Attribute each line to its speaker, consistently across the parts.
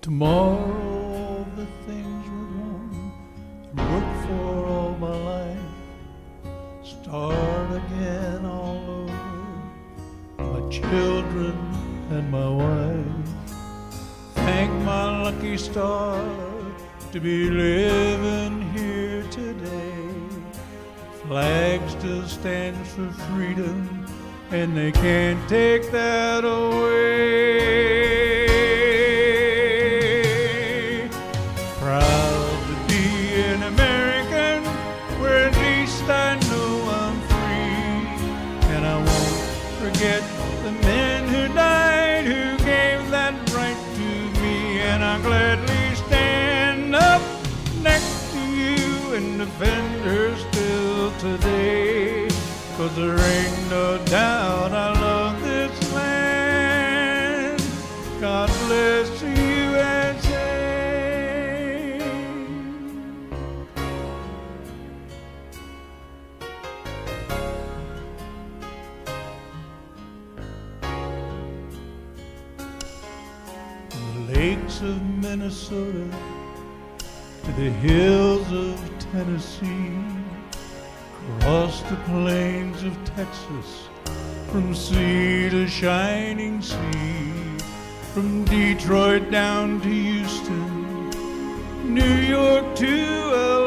Speaker 1: Tomorrow all the things we're going to work for all my life start again all over. My children and my wife. Thank my lucky star to be living here today. Flag still stands for freedom, and they can't take that away. Forget the men who died, who gave that right to me, and I gladly stand up next to you and defend her still today. Cause there ain't no doubt I lakes of Minnesota to the hills of Tennessee, across the plains of Texas, from sea to shining sea, from Detroit down to Houston, New York to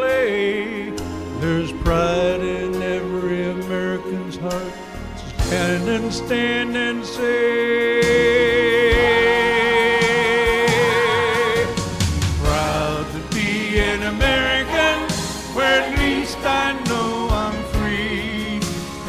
Speaker 1: LA. There's pride in every American's heart. Stand and stand and say.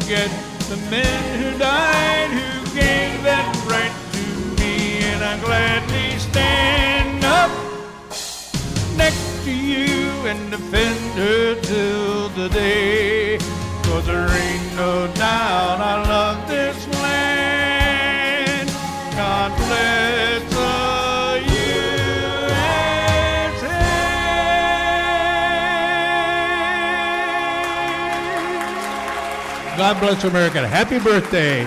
Speaker 1: forget the men who died, who gave that right to me. And I gladly stand up next to you and defend her till the day. Cause there ain't no doubt I love this God bless America. Happy birthday.